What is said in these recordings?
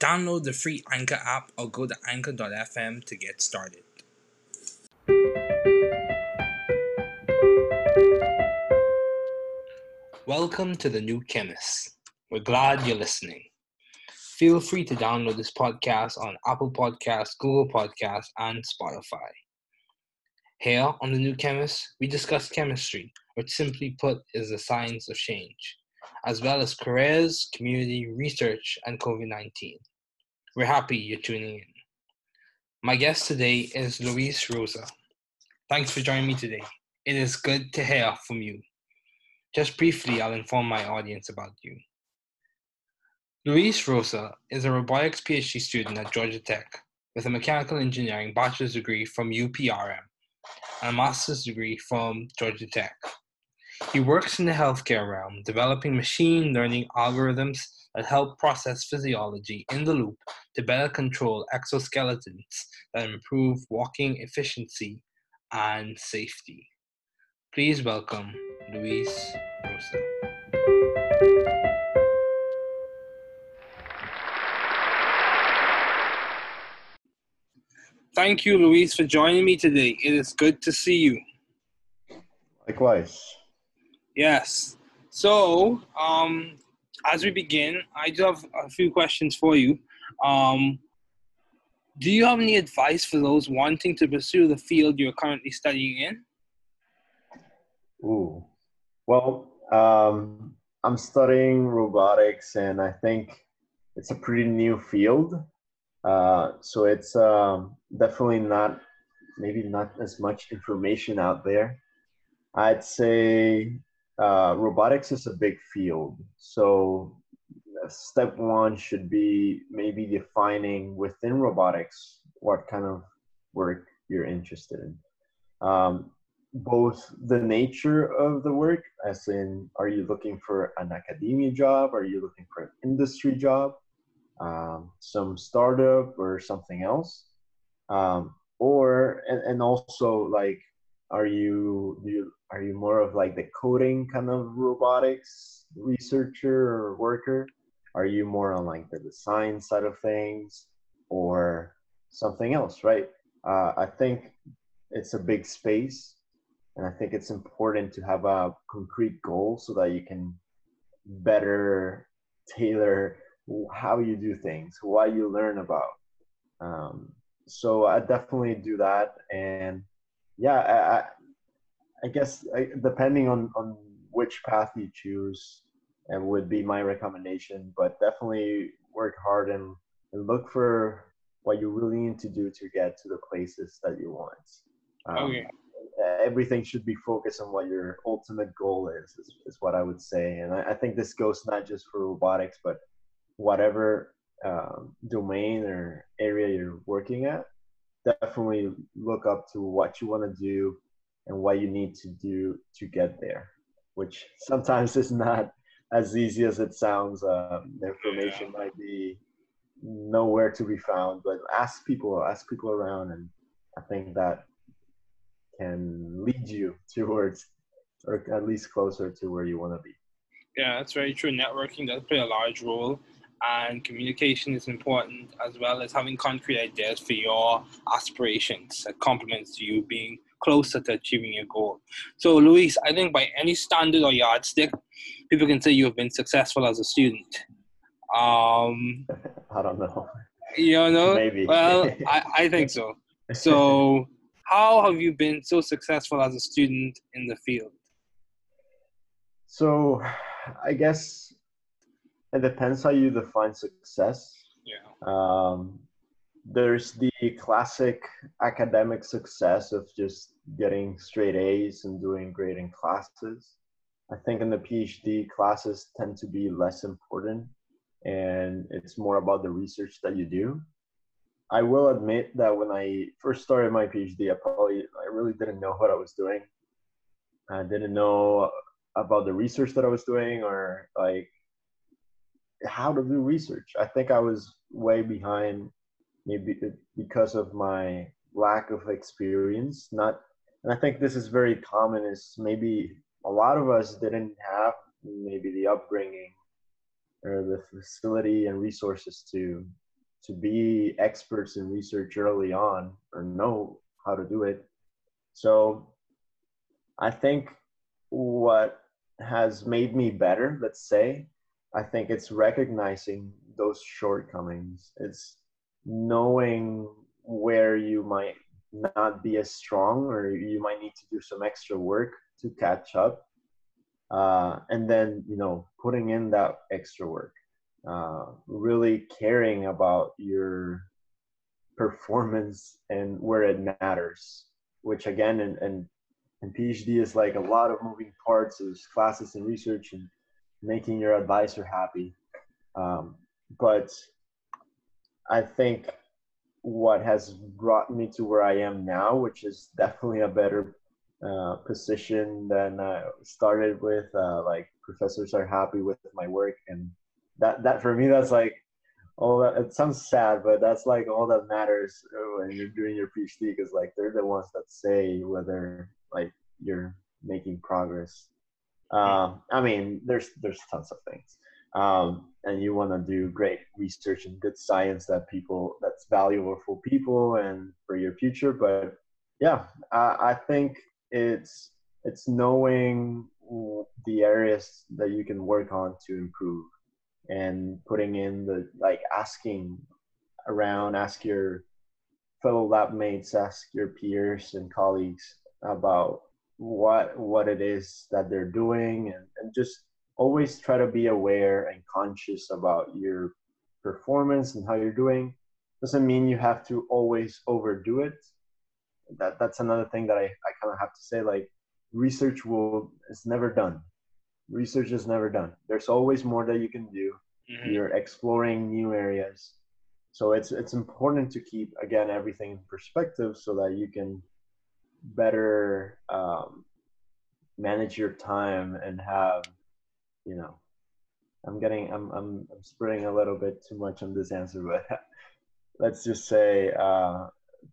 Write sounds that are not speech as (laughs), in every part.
Download the free Anchor app or go to anchor.fm to get started. Welcome to The New Chemist. We're glad you're listening. Feel free to download this podcast on Apple Podcasts, Google Podcasts, and Spotify. Here on The New Chemist, we discuss chemistry, which simply put is the science of change, as well as careers, community, research, and COVID 19. We're happy you're tuning in. My guest today is Luis Rosa. Thanks for joining me today. It is good to hear from you. Just briefly, I'll inform my audience about you. Luis Rosa is a robotics PhD student at Georgia Tech with a mechanical engineering bachelor's degree from UPRM and a master's degree from Georgia Tech. He works in the healthcare realm, developing machine learning algorithms that help process physiology in the loop to better control exoskeletons that improve walking efficiency and safety. Please welcome Luis Rosa. Thank you, Luis, for joining me today. It is good to see you. Likewise. Yes. So, um, as we begin, I do have a few questions for you. Um, do you have any advice for those wanting to pursue the field you're currently studying in? Ooh. Well, um, I'm studying robotics, and I think it's a pretty new field. Uh, so it's um, definitely not, maybe not as much information out there. I'd say uh, robotics is a big field. So step one should be maybe defining within robotics what kind of work you're interested in. Um, both the nature of the work, as in, are you looking for an academia job? Are you looking for an industry job? Um, some startup or something else? Um, or, and, and also like, are you, do you, are you more of like the coding kind of robotics researcher or worker? Are you more on like the design side of things or something else, right? Uh, I think it's a big space and I think it's important to have a concrete goal so that you can better tailor how you do things, why you learn about. Um, so I definitely do that, and yeah, I, I guess I, depending on on which path you choose, it would be my recommendation. But definitely work hard and, and look for what you really need to do to get to the places that you want. Um, Okay. Everything should be focused on what your ultimate goal is, is, is what I would say. And I, I think this goes not just for robotics, but whatever um, domain or area you're working at. Definitely look up to what you want to do and what you need to do to get there, which sometimes is not as easy as it sounds. Um, the information might be nowhere to be found, but ask people, ask people around, and I think that can lead you (laughs) towards, or at least closer to where you want to be. Yeah, that's very true. Networking does play a large role, and communication is important as well as having concrete ideas for your aspirations that complements to you being closer to achieving your goal. So, Luis, I think by any standard or yardstick, people can say you have been successful as a student. Um, (laughs) I don't know. you know, Maybe. well, (laughs) I, I think so. So, how have you been so successful as a student in the field? So, I guess it depends how you define success. Yeah. Um, there's the classic academic success of just getting straight A's and doing great in classes. I think in the PhD, classes tend to be less important and it's more about the research that you do. I will admit that when I first started my PhD, I probably I really didn't know what I was doing. I didn't know about the research that I was doing or like how to do research. I think I was way behind, maybe uh, because of my lack of experience. Not, and I think this is very common. Is maybe a lot of us didn't have maybe the upbringing or the facility and resources to to be experts in research early on or know how to do it. So I think what has made me better, let's say, I think it's recognizing those shortcomings. It's knowing where you might not be as strong or you might need to do some extra work to catch up. Uh, and then, you know, putting in that extra work, uh, really caring about your performance and where it matters, which again, and, and, and PhD is like a lot of moving parts. There's classes and research and making your advisor happy. Um, but I think what has brought me to where I am now, which is definitely a better uh, position than I started with. Uh, like professors are happy with my work, and that that for me that's like all that. It sounds sad, but that's like all that matters when you're doing your PhD, because like they're the ones that say whether like you're making progress um, I mean, there's there's tons of things, um, and you want to do great research and good science that people that's valuable for people and for your future. But yeah, I, I think it's it's knowing the areas that you can work on to improve and putting in the like asking around ask your fellow lab mates ask your peers and colleagues about what what it is that they're doing and, and just always try to be aware and conscious about your performance and how you're doing. Doesn't mean you have to always overdo it. That that's another thing that i, I kind of have to say like research will is never done. Research is never done. There's always more that you can do. Mm-hmm. you're exploring new areas. So it's it's important to keep again everything in perspective so that you can better um, manage your time and have you know i'm getting i'm i'm, I'm spreading a little bit too much on this answer but (laughs) let's just say uh,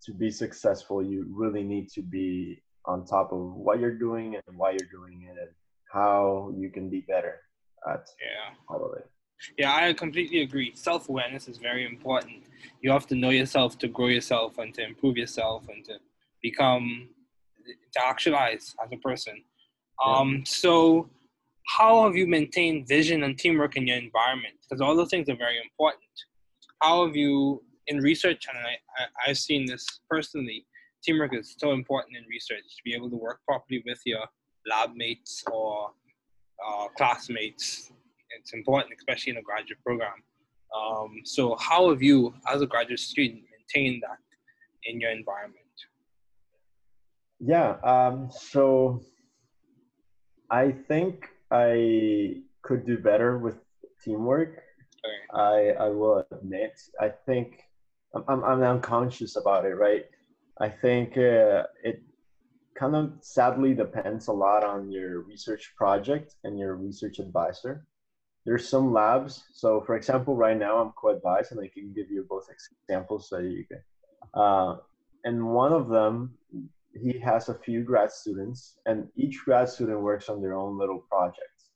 to be successful you really need to be on top of what you're doing and why you're doing it and how you can be better at yeah. all of it. Yeah i completely agree. Self-awareness is very important. You have to know yourself to grow yourself and to improve yourself and to become to actualize as a person. Um, so, how have you maintained vision and teamwork in your environment? Because all those things are very important. How have you, in research, and I, I, I've seen this personally, teamwork is so important in research to be able to work properly with your lab mates or uh, classmates. It's important, especially in a graduate program. Um, so, how have you, as a graduate student, maintained that in your environment? Yeah. Um, so I think I could do better with teamwork. Okay. I I will admit. I think I'm I'm unconscious about it, right? I think uh, it kind of sadly depends a lot on your research project and your research advisor. There's some labs. So, for example, right now I'm co-advised, and I can give you both examples so you can. Uh, and one of them, he has a few grad students, and each grad student works on their own little projects.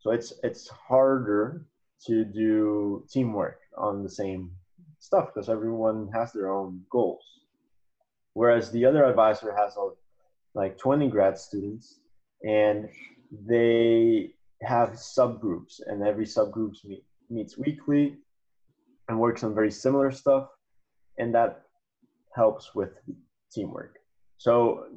So it's it's harder to do teamwork on the same stuff because everyone has their own goals. Whereas the other advisor has like 20 grad students, and they have subgroups, and every subgroup meet, meets weekly and works on very similar stuff, and that helps with teamwork. So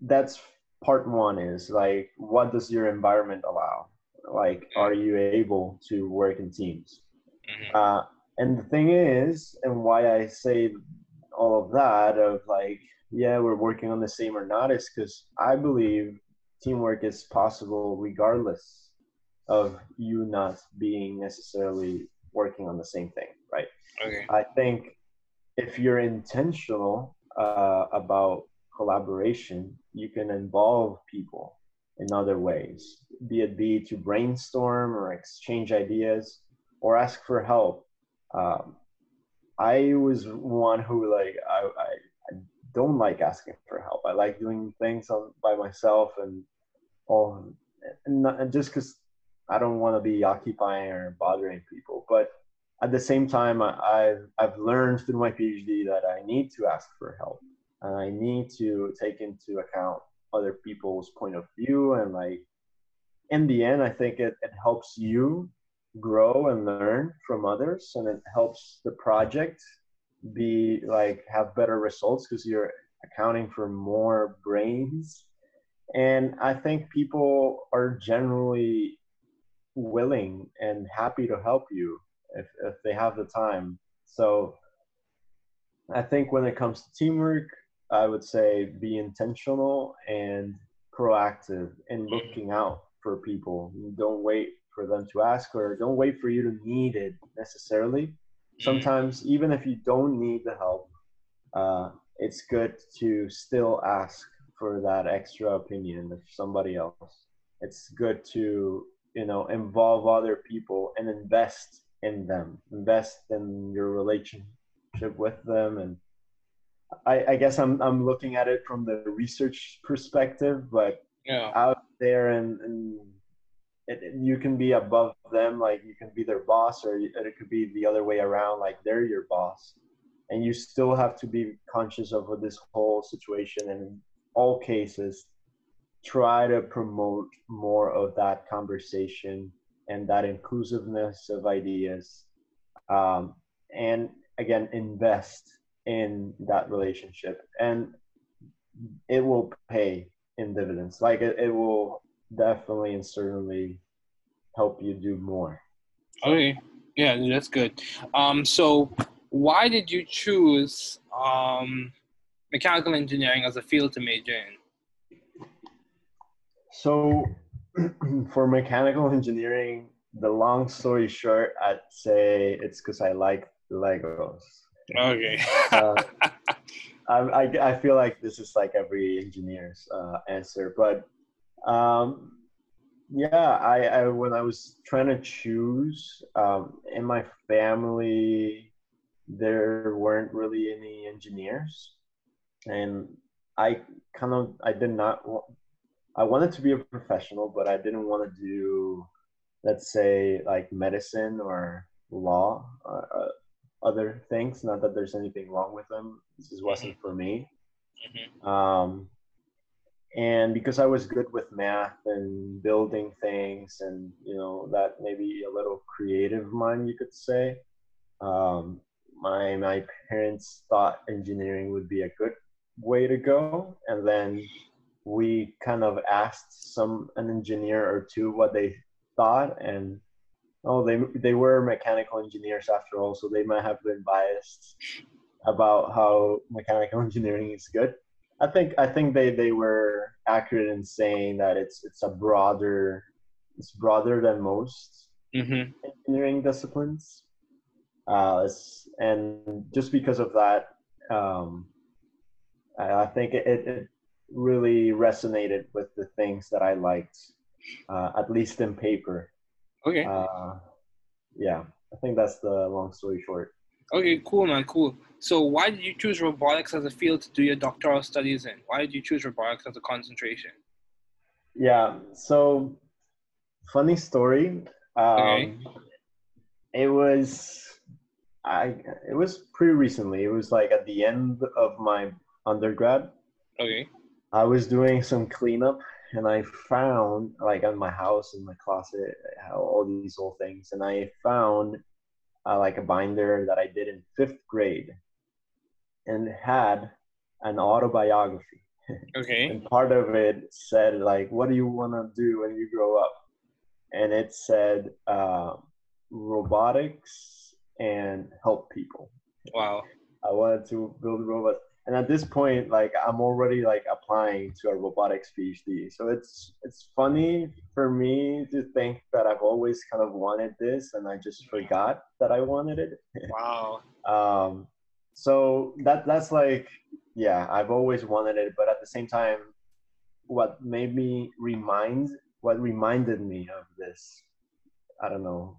that's part one is like, what does your environment allow? Like, are you able to work in teams? Mm-hmm. Uh, and the thing is, and why I say all of that of like, yeah, we're working on the same or not, is because I believe teamwork is possible regardless of you not being necessarily working on the same thing, right? Okay. I think if you're intentional uh, about collaboration, you can involve people in other ways, be it be to brainstorm or exchange ideas or ask for help. Um, I was one who like I, I, I don't like asking for help. I like doing things on, by myself and all, and, not, and just because I don't want to be occupying or bothering people. But at the same time, I've I've learned through my PhD that I need to ask for help. And I need to take into account other people's point of view. And like in the end I think it, it helps you grow and learn from others. And it helps the project be like have better results because you're accounting for more brains. And I think people are generally willing and happy to help you if, if they have the time so I think when it comes to teamwork I would say be intentional and proactive in looking out for people. Don't wait for them to ask or don't wait for you to need it necessarily. Mm-hmm. Sometimes, even if you don't need the help, uh, it's good to still ask for that extra opinion of somebody else. It's good to, you know, involve other people and invest in them, invest in your relationship with them and I, I guess I'm I'm looking at it from the research perspective, but yeah. out there and, and it, you can be above them, like you can be their boss, or it could be the other way around, like they're your boss, and you still have to be conscious of this whole situation. And in all cases, try to promote more of that conversation and that inclusiveness of ideas, um, and again, invest in that relationship. And it will pay in dividends. Like it, it will definitely and certainly help you do more. Okay. Yeah that's good. Um so why did you choose um mechanical engineering as a field to major in? So (clears throat) for mechanical engineering the long story short i'd say it's because i like legos Okay. uh, I, I feel like this is like every engineer's uh, answer, but um, yeah, I, I when I was trying to choose um, in my family, there weren't really any engineers, and I kind of I did not. I wanted to be a professional, but I didn't want to do, let's say, like medicine or law. Uh, uh other things. Not that there's anything wrong with them. This just wasn't mm-hmm. for me. Mm-hmm. Um, and because I was good with math and building things, and you know that maybe a little creative mind, you could say. Um, my my parents thought engineering would be a good way to go, and then we kind of asked some an engineer or two what they thought, and oh, they they were mechanical engineers after all, so they might have been biased about how mechanical (laughs) engineering is good. I think I think they, they were accurate in saying that it's it's a broader it's broader than most mm-hmm. engineering disciplines. Uh, and just because of that, um, I, I think it, it really resonated with the things that I liked, uh, at least in paper. Okay. Uh, yeah, I think that's the long story short. Okay, cool, man, cool. So, why did you choose robotics as a field to do your doctoral studies in? Why did you choose robotics as a concentration? Yeah, so funny story. Um, okay. It was, I. It was pretty recently. It was like at the end of my undergrad. Okay. I was doing some cleanup and I found like in my house in my closet all these old things, and I found uh, like a binder that I did in fifth grade, and had an autobiography. Okay. and part of it said like, "What do you want to do when you grow up?" And it said uh, robotics and help people. Wow. I wanted to build robots and at this point like i'm already like applying to a robotics phd so it's it's funny for me to think that i've always kind of wanted this and i just forgot that i wanted it. Wow. (laughs) Um so that that's like yeah i've always wanted it but at the same time what made me remind what reminded me of this i don't know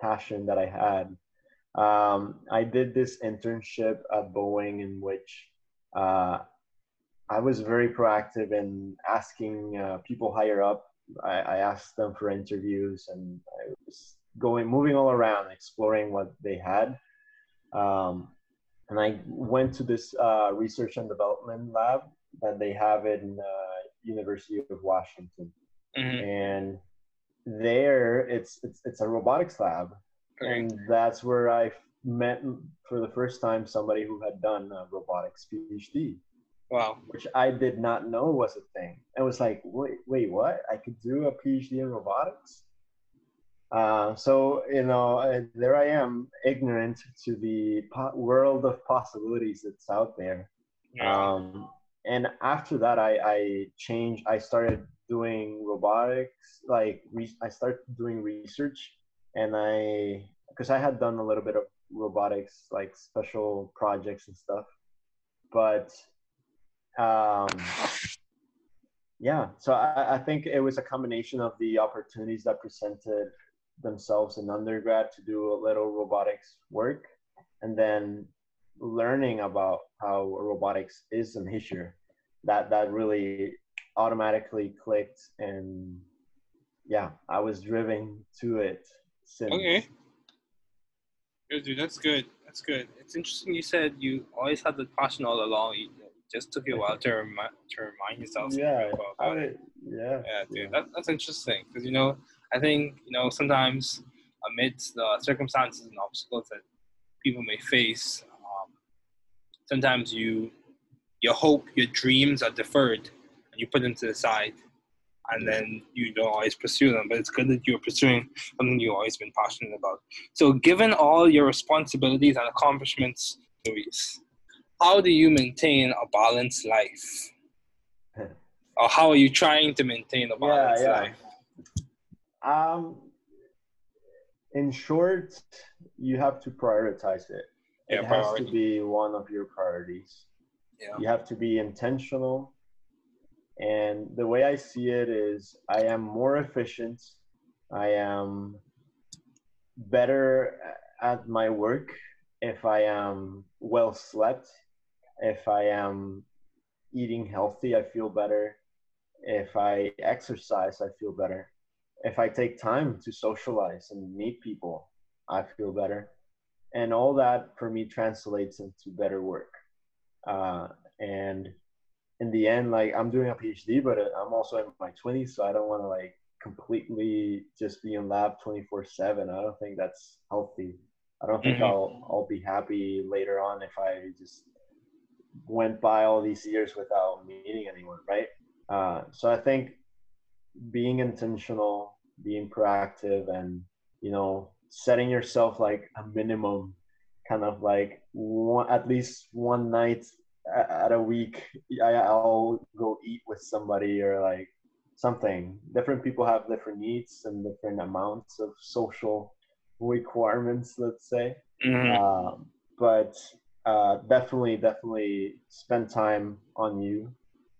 passion that i had um, i did this internship at boeing in which uh, i was very proactive in asking uh, people higher up. I, I asked them for interviews and i was going moving all around exploring what they had. Um, and I went to this uh, research and development lab that they have in uh, University of Washington, Mhm. and there it's it's it's a robotics lab, Okay. and that's where I met for the first time somebody who had done a robotics PhD, Wow. which I did not know was a thing. I was like, wait, wait, what? I could do a PhD in robotics? Uh, so you know, uh, there I am, ignorant to the po- world of possibilities that's out there. Yeah. Um, and after that, I, I changed. I started doing robotics. Like re- I started doing research, and I because I had done a little bit of robotics, like special projects and stuff. But um, yeah, so I, I think it was a combination of the opportunities that presented themselves in undergrad to do a little robotics work, and then learning about how robotics is a major that that really automatically clicked and yeah i was driven to it since Okay. Good, dude. That's good. That's good. It's interesting. You said you always had the passion all along. You it just took you a while to, remi- to remind yourself yeah about, I, yeah Yeah, dude. That, that's interesting because you know I think you know sometimes amidst the circumstances and obstacles that people may face, um, sometimes you your hope, your dreams are deferred, and you put them to the side, and then you don't always pursue them. But it's good that you're pursuing something you've always been passionate about. So, given all your responsibilities and accomplishments, Luis, how do you maintain a balanced life? (laughs) or how are you trying to maintain a balanced yeah life? um in short you have to prioritize it Yeah, it has to be one of your priorities Yeah. you have to be intentional and the way i see it is i am more efficient. I am better at my work if i am well slept. If i am eating healthy i feel better. If i exercise i feel better. If i take time to socialize and meet people i feel better. And all that for me translates into better work. Uh, and in the end like i'm doing a phd but i'm also in my 20s so i don't want to like completely just be in lab 24 7 i don't think that's healthy. I don't think Mhm. i'll i'll be happy later on if i just went by all these years without meeting anyone right? Uh, so i think being intentional being proactive and you know setting yourself like a minimum kind of like one, at least one night at a week I, i'll go eat with somebody or like something. Different people have different needs and different amounts of social requirements let's say. Mhm. um, but uh, definitely definitely spend time on you.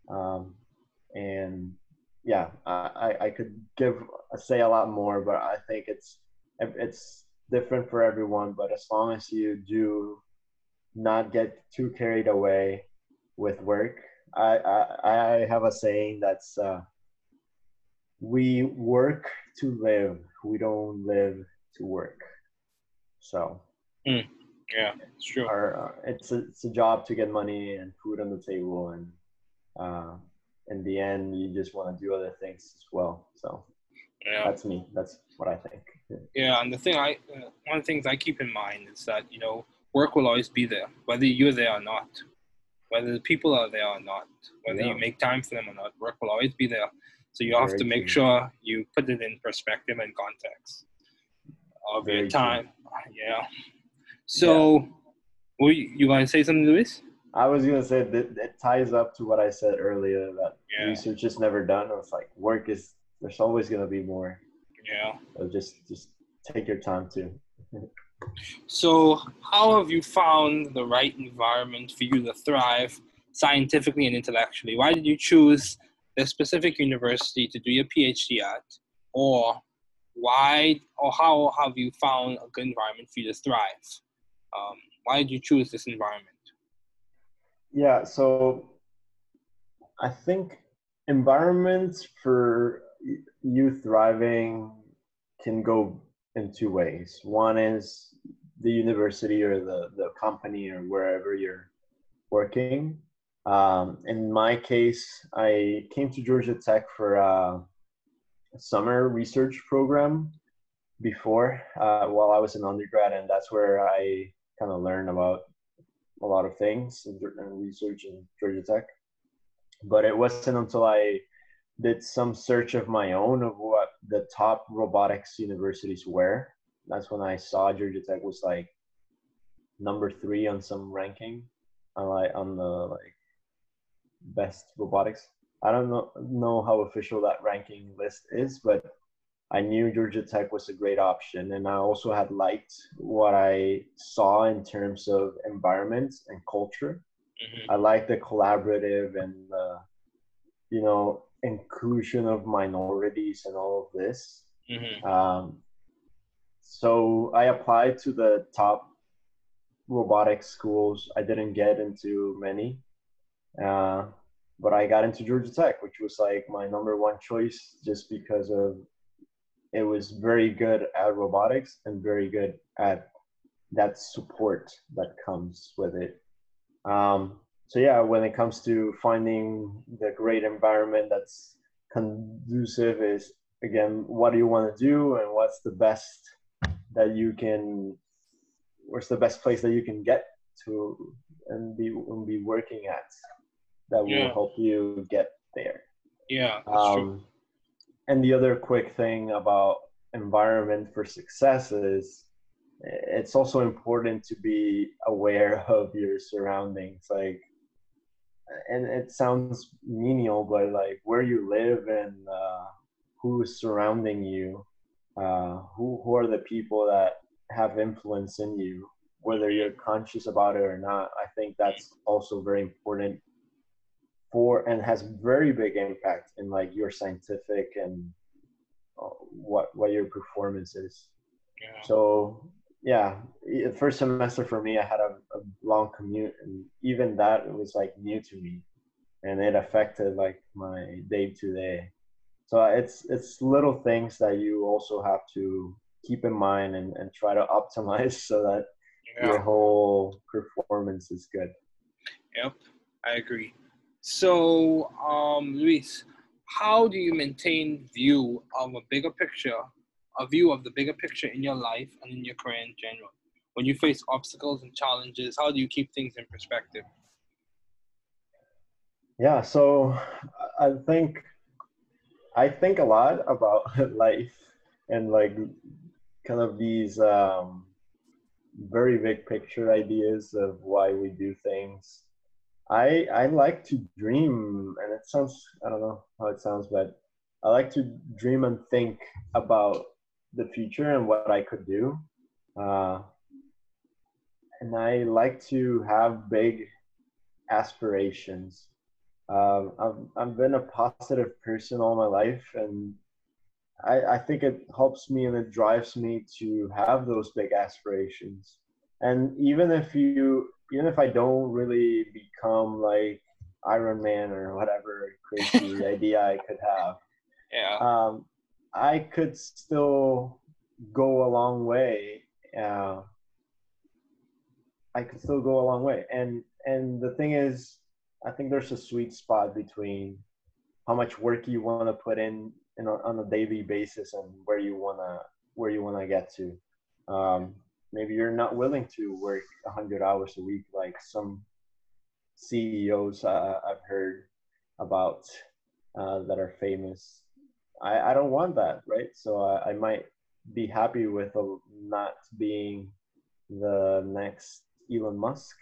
Um, and yeah I, I I could give say a lot more but i think it's it's different for everyone. But as long as you do not get too carried away with work. I i, I have a saying that's uh, we work to live we don't live to work. So. Yeah, it's true. our, uh, it's a, it's a job to get money and food on the table and uh, in the end you just want to do other things as well so. Yeah, that's me that's what i think. Yeah. And the thing I, uh, one of the things I keep in mind is that you know work will always be there, whether you're there or not, whether the people are there or not, whether you make time for them or not. Work will always be there. So you have Very to make true. sure you put it in perspective and context of Very your true. time. Yeah. So, were you, you going to say something, Luis? i was going to say that it ties up to what i said earlier that Yeah. research is never done it's like work is there's always going to be more Yeah. so just just take your time too (laughs) So, how have you found the right environment for you to thrive scientifically and intellectually? Why did you choose the specific university to do your PhD at, or why or how have you found a good environment for you to thrive? Um, why did you choose this environment? Yeah, so I think environments for you thriving can go in two ways. One is the university or the, the company or wherever you're working. Um, in my case, I came to Georgia Tech for a summer research program before uh, while I was an undergrad, and that's where I kind of learned about a lot of things and research in Georgia Tech. But it wasn't until I did some search of my own of what the top robotics universities were. That's when I saw Georgia Tech was like number three on some ranking, on like on the like best robotics. I don't know know how official that ranking list is, but I knew Georgia Tech was a great option, and I also had liked what I saw in terms of environment and culture. Mm-hmm. I like the collaborative and the, you know inclusion of minorities and all of this. Mm-hmm. Um, so I applied to the top robotics schools. I didn't get into many, uh, but I got into Georgia Tech, which was like my number one choice, just because of it was very good at robotics and very good at that support that comes with it. Um, so yeah, when it comes to finding the great environment that's conducive, is again, what do you want to do and what's the best that you can, what's the best place that you can get to and be and be working at that will yeah. help you get there. Yeah, um. And the other quick thing about environment for success is it's also important to be aware of your surroundings like and it sounds menial but like where you live and uh, who's surrounding you uh, who, who are the people that have influence in you whether you're conscious about it or not i think that's also very important for and has very big impact in like your scientific and uh, what what your performance is yeah. so yeah first semester for me i had a, a, long commute and even that was like new to me and it affected like my day to day. So it's it's little things that you also have to keep in mind and, and try to (laughs) optimize so that yeah. your whole performance is good. Yep i agree. So um luis how do you maintain view of a bigger picture a view of the bigger picture in your life and in your career in general. When you face obstacles and challenges, how do you keep things in perspective? Yeah, so I think I think a lot about (laughs) life and like kind of these um, very big picture ideas of why we do things. I I like to dream, and it sounds I don't know how it sounds, but I like to dream and think about the future and what I could do. Uh, and I like to have big aspirations. Um, I've, I've been a positive person all my life, and I, I think it helps me and it drives me to have those big aspirations. And even if you, even if I don't really become like Iron Man or whatever crazy (laughs) idea I could have, yeah. Um, I could still go a long way. Uh, I could still go a long way, and and the thing is, I think there's a sweet spot between how much work you want to put in, in on a daily basis and where you wanna where you wanna get to. Um, maybe you're not willing to work 100 hours a week like some CEOs uh, I've heard about uh, that are famous I, I don't want that, right? So I, I might be happy with a, not being the next Elon Musk.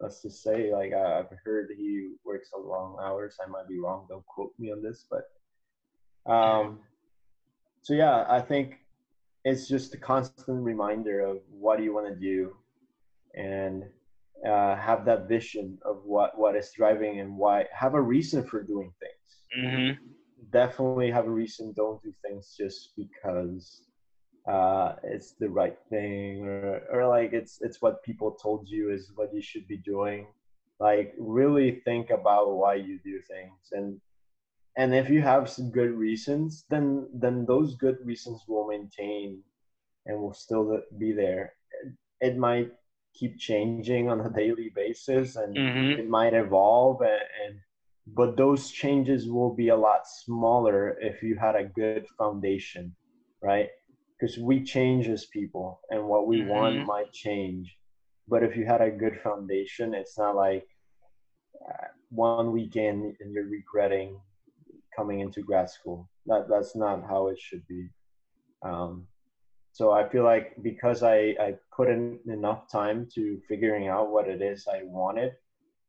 Let's just say, like I've heard he works a long hours. I might be wrong. Don't quote me on this, but um, so yeah, I think it's just a constant reminder of what do you want to do, and uh, have that vision of what what is driving and why have a reason for doing things Mm-hmm. Definitely have a reason don't do things just because uh, it's the right thing or, or like it's it's what people told you is what you should be doing. Like really think about why you do things. And and if you have some good reasons then then those good reasons will maintain and will still be there. It might keep changing on a daily basis and Mm-hmm. it might evolve and, and but those changes will be a lot smaller if you had a good foundation right because we change as people and what we want Mhm. might change but if you had a good foundation it's not like uh, one weekend and you're regretting coming into grad school that that's not how it should be um, so i feel like because i i put in enough time to figuring out what it is i wanted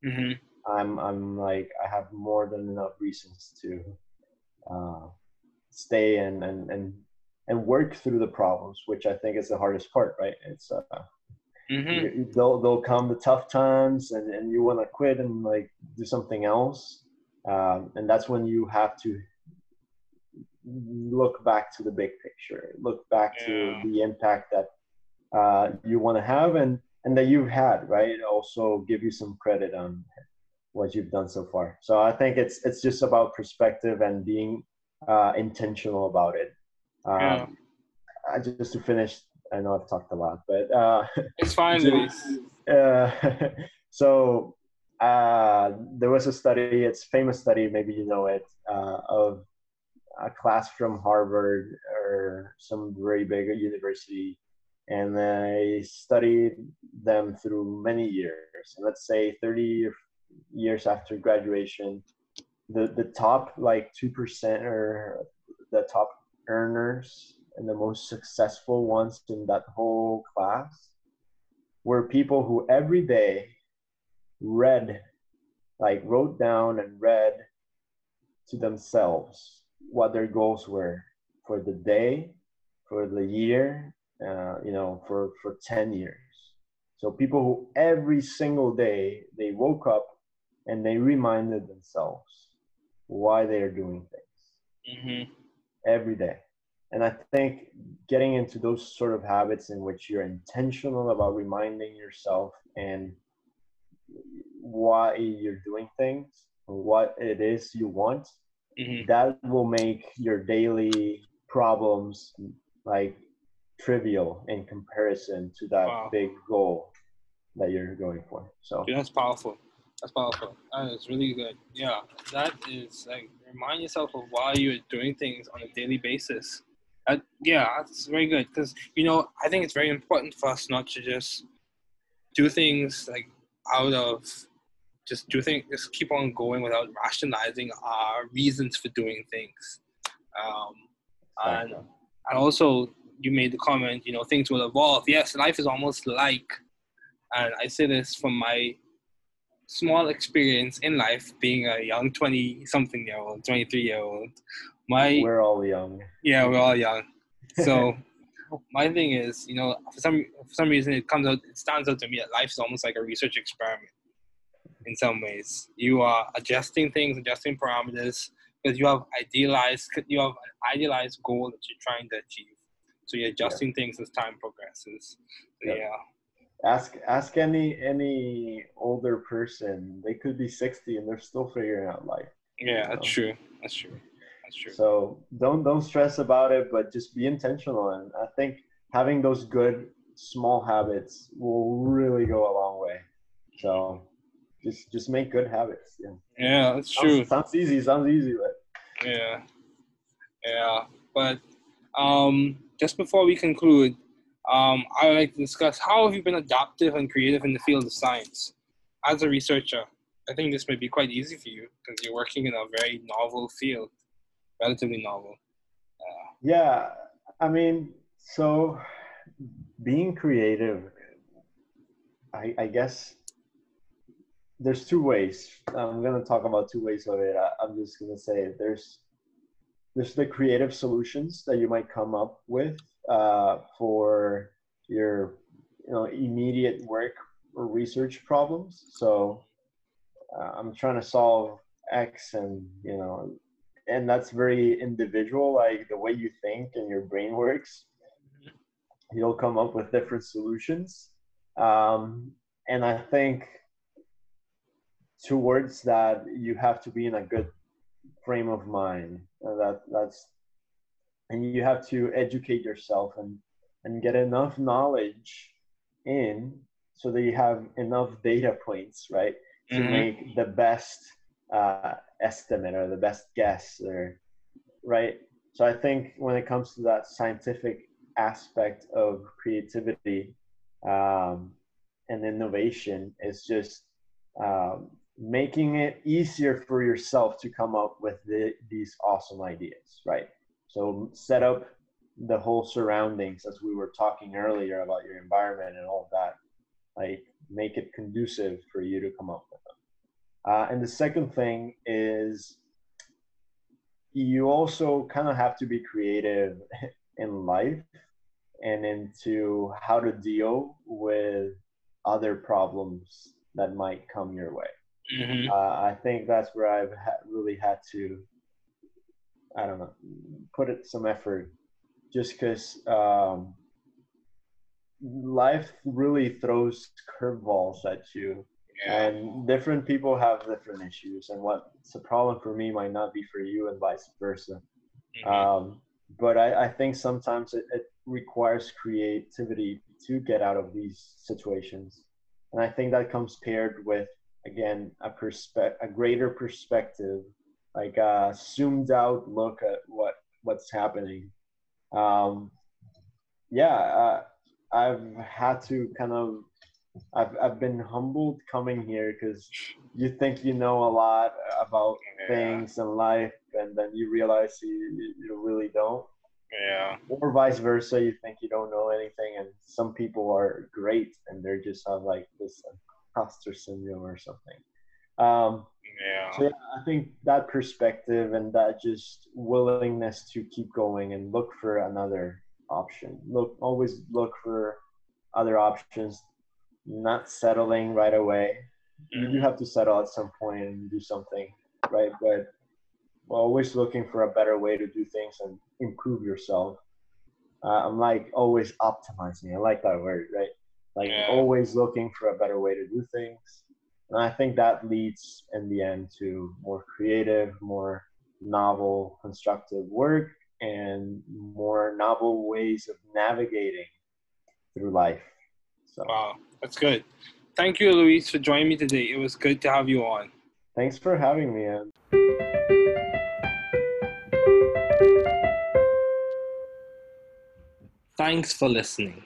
Mm-hmm. I'm I'm like I have more than enough reasons to uh, stay and, and and and work through the problems, which I think is the hardest part, right? It's uh, Mm-hmm. you- they'll they'll come the tough times, and and you want to quit and like do something else, um, and that's when you have to look back to the big picture, look back Yeah. to the impact that uh, you want to have and and that you've had, right? Also give you some credit on what you've done so far. So I think it's it's just about perspective and being uh, intentional about it. Um, Yeah. I just to finish, I know I've talked a lot, but uh, (laughs) It's fine, So- uh, (laughs) so uh, there was a study, it's a famous study, maybe you know it, uh, of a class from Harvard or some very big university, and they studied them through many years. And let's say 30 years after graduation, the, the top like 2% or the top earners and the most successful ones in that whole class were people who every day read, like wrote down and read to themselves what their goals were for the day, for the year, uh, you know, for, for 10 years. So people who every single day they woke up and they reminded themselves why they are doing things Mm-hmm. every day. And I think getting into those sort of habits in which you're intentional about reminding yourself and why you're doing things, what it is you want, Mm-hmm. that will make your daily problems like trivial in comparison to that Wow. big goal that you're going for. So Dude, that's powerful. That's powerful. That is really good. Yeah, that is like remind yourself of why you're doing things on a daily basis. That, yeah, that's very good because you know I think it's very important for us not to just do things like out of just do things, just keep on going without rationalizing our reasons for doing things. Um, and and also you made the comment, you know, things will evolve. Yes, life is almost like, and I say this from my small experience in life, being a young twenty-something year old, twenty-three year old. My we're all young. yeah, we're all young. So (laughs) my thing is, you know, for some for some reason it comes out, it stands out to me that life is almost like a research experiment. In some ways, you are adjusting things, adjusting parameters, because you have idealized, you have an idealized goal that you're trying to achieve. So you're adjusting things as time progresses. So, Yeah. yeah. Ask ask any any older person they could be 60 and they're still figuring out life Yeah, that's So- true. That's true. That's true. so don't don't stress about it but just be intentional and i think having those good small habits will really go a long way so just just make good habits yeah Yeah, that's sounds, true. sounds easy sounds easy but Yeah, yeah. But um, just before we conclude, um, I would like to discuss how have you been adaptive and creative in the field of science as a researcher. I think this may be quite easy for you because you're working in a very novel field, relatively novel. yeah i mean so being creative i i guess there's two ways i'm going to talk about two ways of it I, i'm just going to say there's there's the creative solutions that you might come up with uh, for your you know immediate work or research problems. So uh, I'm trying to solve X, and you know, and that's very individual. Like the way you think and your brain works, you'll come up with different solutions. Um, and I think towards that, you have to be in a good frame of mind. Uh, that that's and you have to educate yourself and and get enough knowledge in so that you have enough data points, right, to mm-hmm. make the best uh, estimate or the best guess, or right. So I think when it comes to that scientific aspect of creativity um, and innovation, it's just um, making it easier for yourself to come up with the, these awesome ideas, right? So set up the whole surroundings as we were talking earlier about your environment and all of that like make it conducive for you to come up with them uh, and the second thing is you also kind of have to be creative (laughs) in life and into how to deal with other problems that might come your way mm-hmm. uh, i think that's where i've ha- really had to i don't know put it some effort just because um, life really throws curveballs at you yeah. and different people have different issues and what's a problem for me might not be for you and vice versa mm-hmm. um, but I, I, think sometimes it, it, requires creativity to get out of these situations and i think that comes paired with again a perspe- a greater perspective like a zoomed out look at what what's happening um, yeah, uh, I've had to kind of, I've, I've been humbled coming here because you think you know a lot about yeah. things in life and then you realize you, you really don't. Yeah. Or vice versa, you think you don't know anything, and some people are great and they're just have like this imposter syndrome or something. Um, yeah. So yeah, I think that perspective and that just willingness to keep going and look for another option. Look, always look for other options. Not settling right away. Mm-hmm. You do mm-hmm. have to settle at some point and do something, right? But always looking for a better way to do things and improve yourself. Uh, I'm like always optimizing. I like that word, right? Like yeah. always looking for a better way to do things and I think that leads in the end to more creative, more novel, constructive work and more novel ways of navigating through life. So. Wow, that's good. Thank you, Luis, for joining me today. It was good to have you on. Thanks for having me. Ann. Thanks for listening.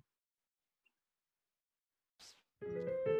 Thank you.